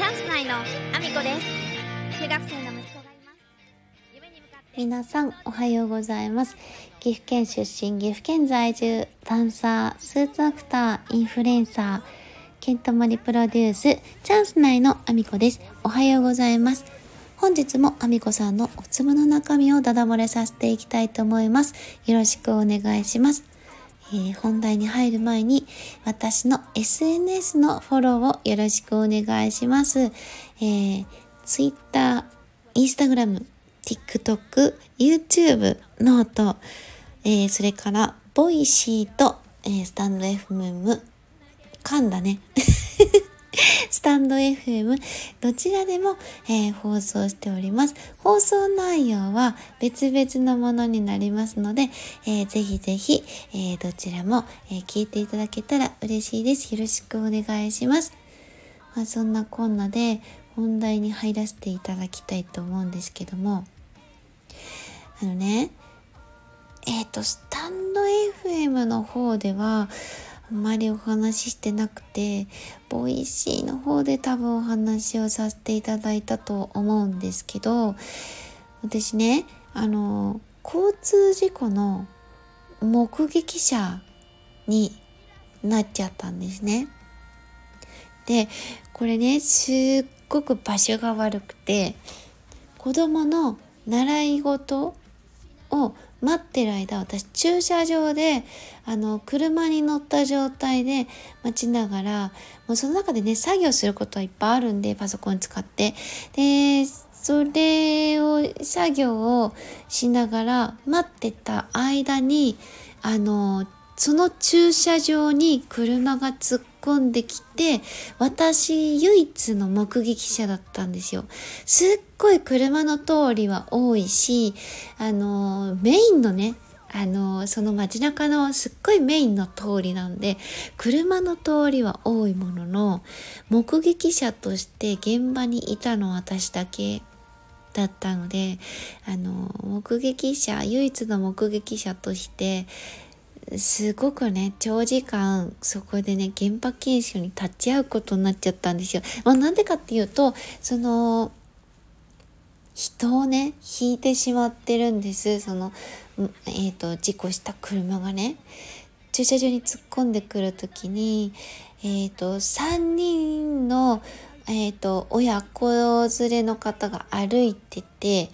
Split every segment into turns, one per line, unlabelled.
チャンス内のアミコです。中学生の息子がいます。夢に向かって。
皆さんおはようございます岐阜県出身岐阜県在住ダンサースーツアクターインフルエンサーケントマリプロデュースチャンス内のアミコです。おはようございます。本日もアミコさんのお粒の中身をダダ漏れさせていきたいと思います。よろしくお願いします。えー本題に入る前に私の SNS のフォローをよろしくお願いします。えー、Twitter、Instagram、TikTok、 YouTube、note、えーそれから、Voicy と、えースタンド FM、噛んだね。スタンド FM どちらでも、えー放送しております。放送内容は別々のものになりますので、えーぜひぜひ、えーどちらも、えー聞いていただけたら嬉しいです。よろしくお願いします。まあ、そんなこんなで本題に入らせていただきたいと思うんですけども、あのね、えっ、と、スタンド FM の方では、あまりお話ししてなくて、 Voicy の方で多分お話をさせていただいたと思うんですけど、私ね、あの、交通事故の目撃者になっちゃったんですね。で、これね、すっごく場所が悪くて、子供の習い事を待ってる間私駐車場であの車に乗った状態で待ちながらもうその中でね作業することはいっぱいあるんでパソコン使って。でそれを作業をしながら待ってた間にあのその駐車場に車が突っ込んできて私唯一の目撃者だったんですよ。すっごい車の通りは多いしあのメインのねあのその街中のすっごいメインの通りなんで車の通りは多いものの目撃者として現場にいたのは私だけだったのであの目撃者唯一の目撃者としてすごくね長時間そこでね現場検証に立ち会うことになっちゃったんですよ。まあ、なんでかっていうとその人をね引いてしまってるんですその、えー、と事故した車がね駐車場に突っ込んでくる時に、えー、と3人の、えー、と親子連れの方が歩いてて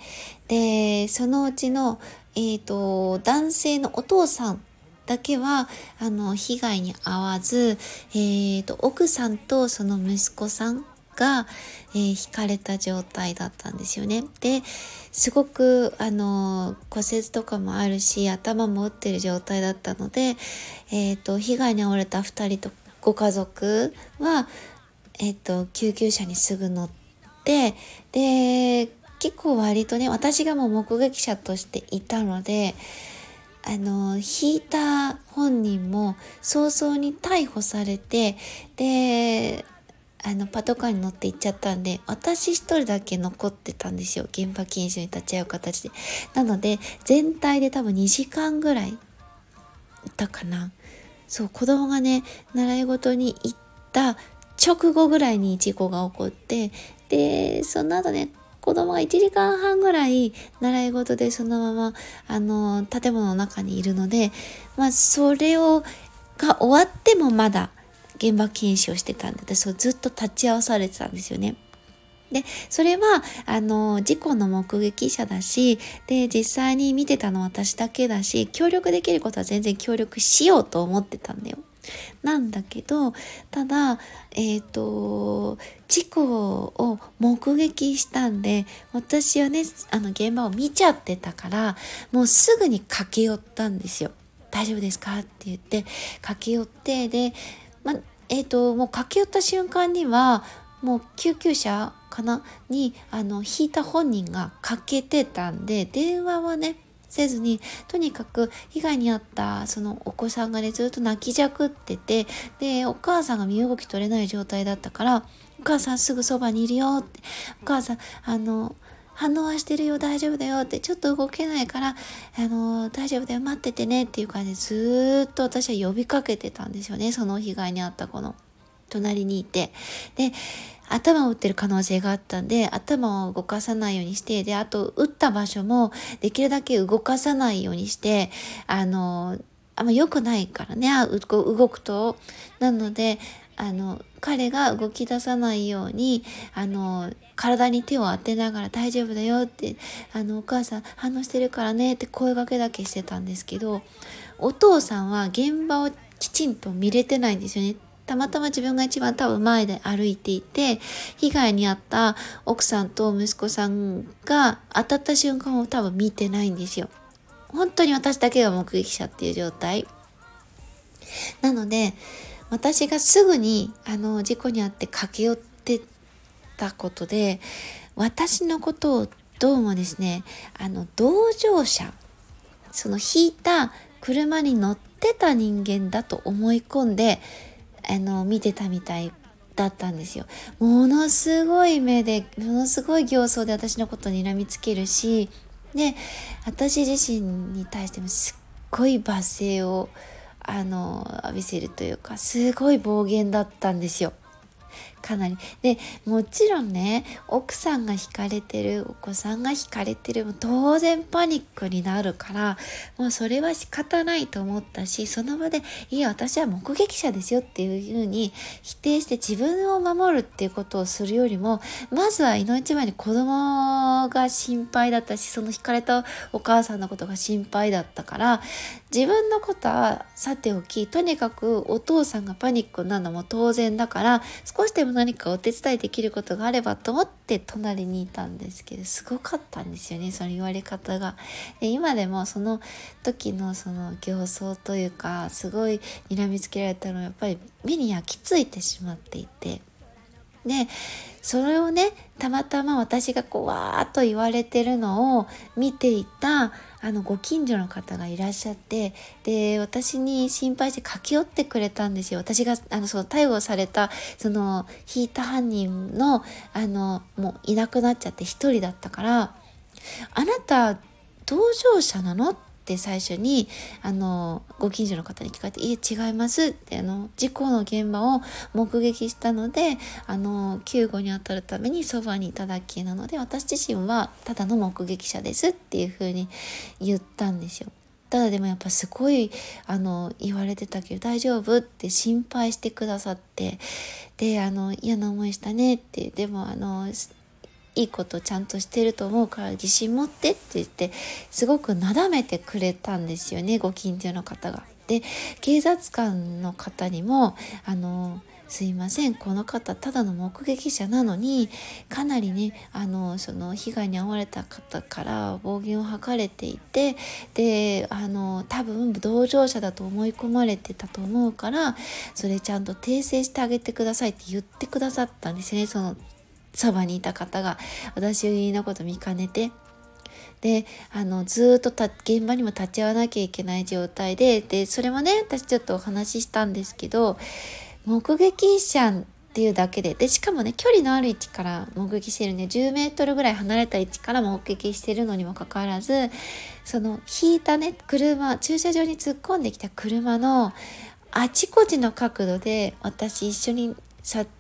でそのうちの、えー、と男性のお父さんだけはあの被害に遭わず、えー、と奥さんとその息子さんが、えー、引かれた状態だったんですよね。ですごくあの骨折とかもあるし頭も打ってる状態だったので、えー、と被害に遭われた2人とご家族は、えー、と救急車にすぐ乗ってで結構割とね私がもう目撃者としていたのであの引いた本人も早々に逮捕されてであのパトカーに乗って行っちゃったんで私一人だけ残ってたんですよ。現場検証に立ち会う形で。なので全体で多分2時間ぐらいいたかな。そう子供がね習い事に行った直後ぐらいに事故が起こってでその後ね子供が1時間半ぐらい習い事でそのままあの建物の中にいるのでまあそれをが終わってもまだ現場検証してたんで私はずっと立ち会わされてたんですよね。でそれはあの事故の目撃者だしで実際に見てたのは私だけだし協力できることは全然協力しようと思ってたんだよ。なんだけどただえっ、と事故を目撃したんで私はねあの現場を見ちゃってたからもうすぐに駆け寄ったんですよ。大丈夫ですか？って言って駆け寄ってでまえー、ともう駆け寄った瞬間にはもう救急車かな？にあの引いた本人がかけてたんで電話はねせずにとにかく被害に遭ったそのお子さんがねずっと泣きじゃくっててでお母さんが身動き取れない状態だったから「お母さんすぐそばにいるよ」って「お母さんあの反応はしてるよ大丈夫だよってちょっと動けないからあの大丈夫だよ待っててねっていう感じでずっと私は呼びかけてたんですよねその被害に遭った子の。隣にいてで頭を打ってる可能性があったんで頭を動かさないようにしてであと打った場所もできるだけ動かさないようにしてあのあんま良くないからね動くとなのであの彼が動き出さないようにあの体に手を当てながら大丈夫だよってあのお母さん反応してるからねって声がけだけしてたんですけどお父さんは現場をきちんと見れてないんですよね。たまたま自分が一番多分前で歩いていて、被害に遭った奥さんと息子さんが当たった瞬間を多分見てないんですよ。本当に私だけが目撃者っていう状態。なので、私がすぐにあの事故に遭って駆け寄ってたことで、私のことをどうもですね、あの同乗者、その引いた車に乗ってた人間だと思い込んであの見てたみたいだったんですよ。ものすごい目でものすごい形相で私のことに睨みつけるしで私自身に対してもすっごい罵声をあの浴びせるというかすごい暴言だったんですよ。かなり。で、もちろんね、奥さんが惹かれてる、お子さんが惹かれてる、当然パニックになるから、もうそれは仕方ないと思ったし、その場で、いや、私は目撃者ですよっていうふうに否定して自分を守るっていうことをするよりも、まずは命前に子供が心配だったし、その惹かれたお母さんのことが心配だったから、自分のことはさておき、とにかくお父さんがパニックなのも当然だから、少しでも何かお手伝いできることがあればと思って隣にいたんですけどすごかったんですよねその言われ方が。で今でもその時のその形相というかすごい睨みつけられたのはやっぱり目に焼き付いてしまっていて。でそれをねたまたま私がこうわーっと言われてるのを見ていたあのご近所の方がいらっしゃってで私に心配して駆け寄ってくれたんですよ私があのその逮捕されたその引いた犯人のあのもういなくなっちゃって一人だったから「あなた同乗者なの?」って最初にあのご近所の方に聞かれて「いえ違います」ってあの事故の現場を目撃したのであの救護に当たるためにそばにいただけなので私自身はただの目撃者ですっていうふうに言ったんですよ。ただでもやっぱすごいあの言われてたけど大丈夫？って心配してくださってであの嫌な思いしたねってでもあのいいことちゃんとしてると思うから自信持ってって言ってすごくなだめてくれたんですよねご近所の方が。で警察官の方にもあのすいませんこの方ただの目撃者なのにかなりねあのその被害に遭われた方から暴言を吐かれていてであの多分同乗者だと思い込まれてたと思うからそれちゃんと訂正してあげてくださいって言ってくださったんですねそのそばにいた方が私のこと見かねて。であのずっと現場にも立ち会わなきゃいけない状態ででそれもね私ちょっとお話ししたんですけど目撃者っていうだけででしかもね距離のある位置から目撃してるんで10メートルぐらい離れた位置から目撃してるのにもかかわらずその引いたね車駐車場に突っ込んできた車のあちこちの角度で私一緒に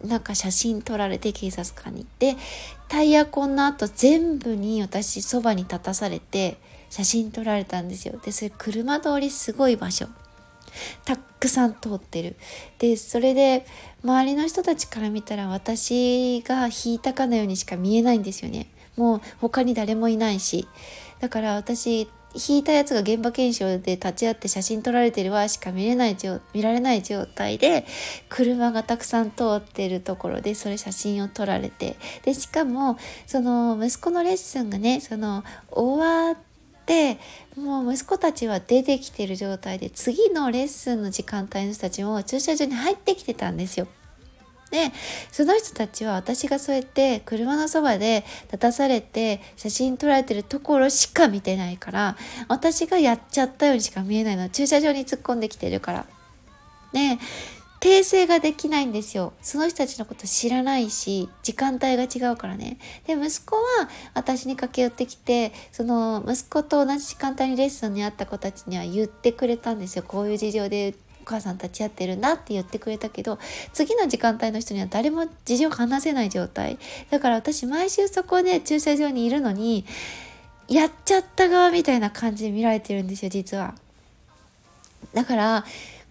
なんか写真撮られて警察官に行ってタイヤ痕の後全部に私そばに立たされて写真撮られたんですよ。でそれ車通りすごい場所。たくさん通ってる。でそれで周りの人たちから見たら私が引いたかのようにしか見えないんですよね。もう他に誰もいないし。だから私引いたやつが現場検証で立ち会って写真撮られてるわしか見れない見られない状態で車がたくさん通ってるところでそれ写真を撮られてでしかもその息子のレッスンがねその終わってもう息子たちは出てきてる状態で次のレッスンの時間帯の人たちも駐車場に入ってきてたんですよ。でその人たちは私がそうやって車のそばで立たされて写真撮られてるところしか見てないから私がやっちゃったようにしか見えないのは駐車場に突っ込んできてるから。で訂正ができないんですよ。その人たちのこと知らないし、時間帯が違うからね。で、息子は私に駆け寄ってきて、その息子と同じ時間帯にレッスンにあった子たちには言ってくれたんですよ。こういう事情で母さん立ち会ってるんだって言ってくれたけど次の時間帯の人には誰も事情を話せない状態。だから私毎週そこで駐車場にいるのにやっちゃった側みたいな感じで見られてるんですよ実は。だから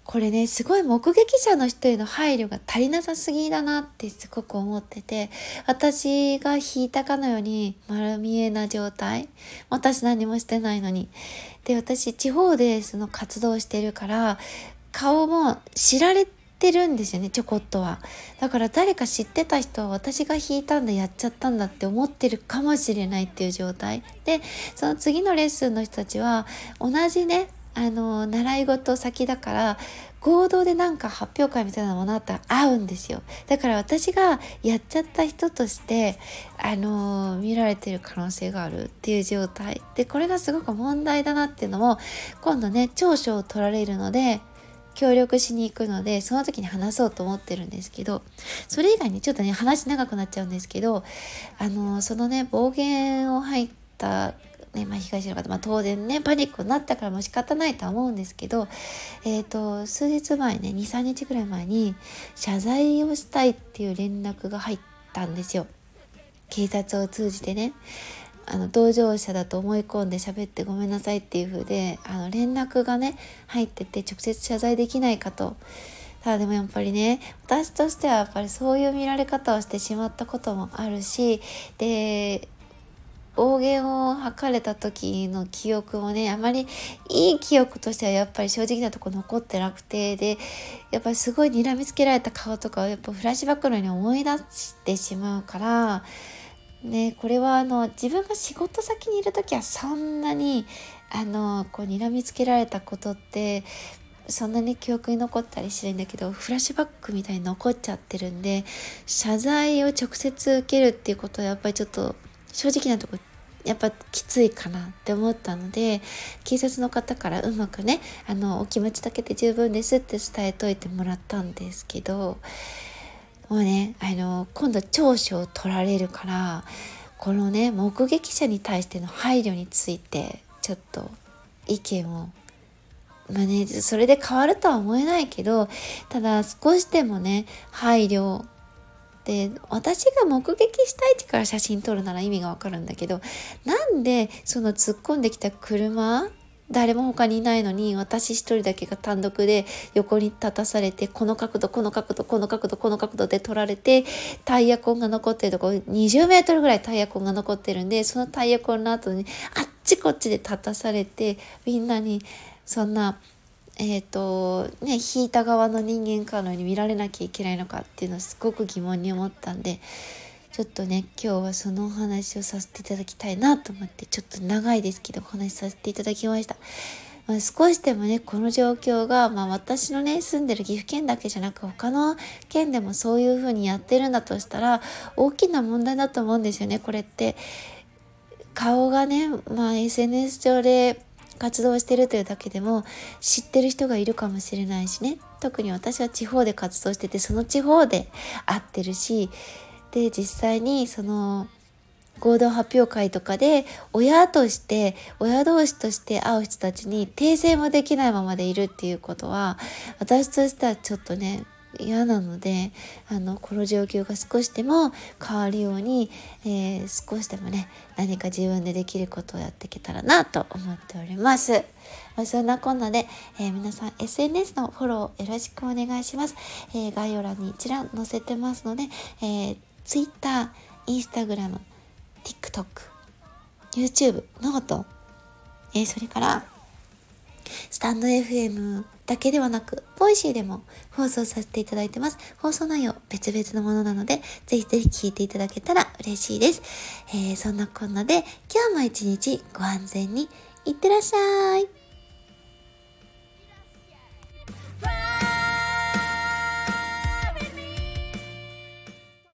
これねすごい目撃者の人への配慮が足りなさすぎだなってすごく思ってて私が引いたかのように丸見えな状態。私何もしてないのに。で私地方でその活動してるから顔も知られてるんですよねちょこっとは。だから誰か知ってた人は私が引いたんだやっちゃったんだって思ってるかもしれないっていう状態。でその次のレッスンの人たちは同じねあの習い事先だから合同でなんか発表会みたいなものあったら合うんですよ。だから私がやっちゃった人としてあの見られてる可能性があるっていう状態。でこれがすごく問題だなっていうのも今度ね長所を取られるので協力しに行くのでその時に話そうと思ってるんですけどそれ以外にちょっとね話長くなっちゃうんですけどあのそのね暴言を入ったねまあ、被害者の方、まあ、当然ねパニックになったからも仕方ないとは思うんですけど、えーと、数日前ね23日ぐらい前に謝罪をしたいっていう連絡が入ったんですよ。警察を通じてね。あの同乗者だと思い込んで喋ってごめんなさいっていう風であの連絡がね入ってて直接謝罪できないかと。ただでもやっぱりね私としてはやっぱりそういう見られ方をしてしまったこともあるしで暴言を吐かれた時の記憶もねあまりいい記憶としてはやっぱり正直なとこ残ってなくてでやっぱりすごい睨みつけられた顔とかをやっぱフラッシュバックのように思い出してしまうからねこれはあの自分が仕事先にいる時はそんなにあのこう睨みつけられたことってそんなに記憶に残ったりしないんだけどフラッシュバックみたいに残っちゃってるんで謝罪を直接受けるっていうことはやっぱりちょっと正直なとこやっぱきついかなって思ったので警察の方からうまくねあのお気持ちだけで十分ですって伝えといてもらったんですけどもうねあの今度長所を取られるからこのね目撃者に対しての配慮についてちょっと意見をまあねそれで変わるとは思えないけどただ少しでもね配慮で私が目撃した位置から写真撮るなら意味がわかるんだけどなんでその突っ込んできた車誰も他にいないのに私一人だけが単独で横に立たされてこの角度この角度この角度この角度で撮られてタイヤ痕が残ってるとこ20メートルぐらいタイヤ痕が残ってるんでそのタイヤ痕の後にあっちこっちで立たされてみんなにそんなえっ、ー、とね引いた側の人間かのように見られなきゃいけないのかっていうのをすごく疑問に思ったんでちょっとね今日はそのお話をさせていただきたいなと思ってちょっと長いですけどお話しさせていただきました。まあ、少しでもねこの状況が、まあ、私のね住んでる岐阜県だけじゃなく他の県でもそういう風にやってるんだとしたら大きな問題だと思うんですよねこれって。顔がね、まあ、SNS 上で活動してるというだけでも知ってる人がいるかもしれないしね特に私は地方で活動しててその地方で会ってるしで実際にその合同発表会とかで親として親同士として会う人たちに訂正もできないままでいるっていうことは私としてはちょっとね嫌なのであのこの状況が少しでも変わるように、えー、少しでもね何か自分でできることをやっていけたらなと思っております。まあ、そんなこんなで、えー、皆さん SNS のフォローよろしくお願いします。えー、概要欄に一覧載せてますので、え、Twitter、Instagram、TikTok、YouTube、ノート、えー、それからスタンド FM だけではなく、 Voicy でも放送させていただいてます。放送内容別々のものなので、ぜひぜひ聞いていただけたら嬉しいです。えー、そんなこんなで、今日も一日ご安全にいってらっしゃい。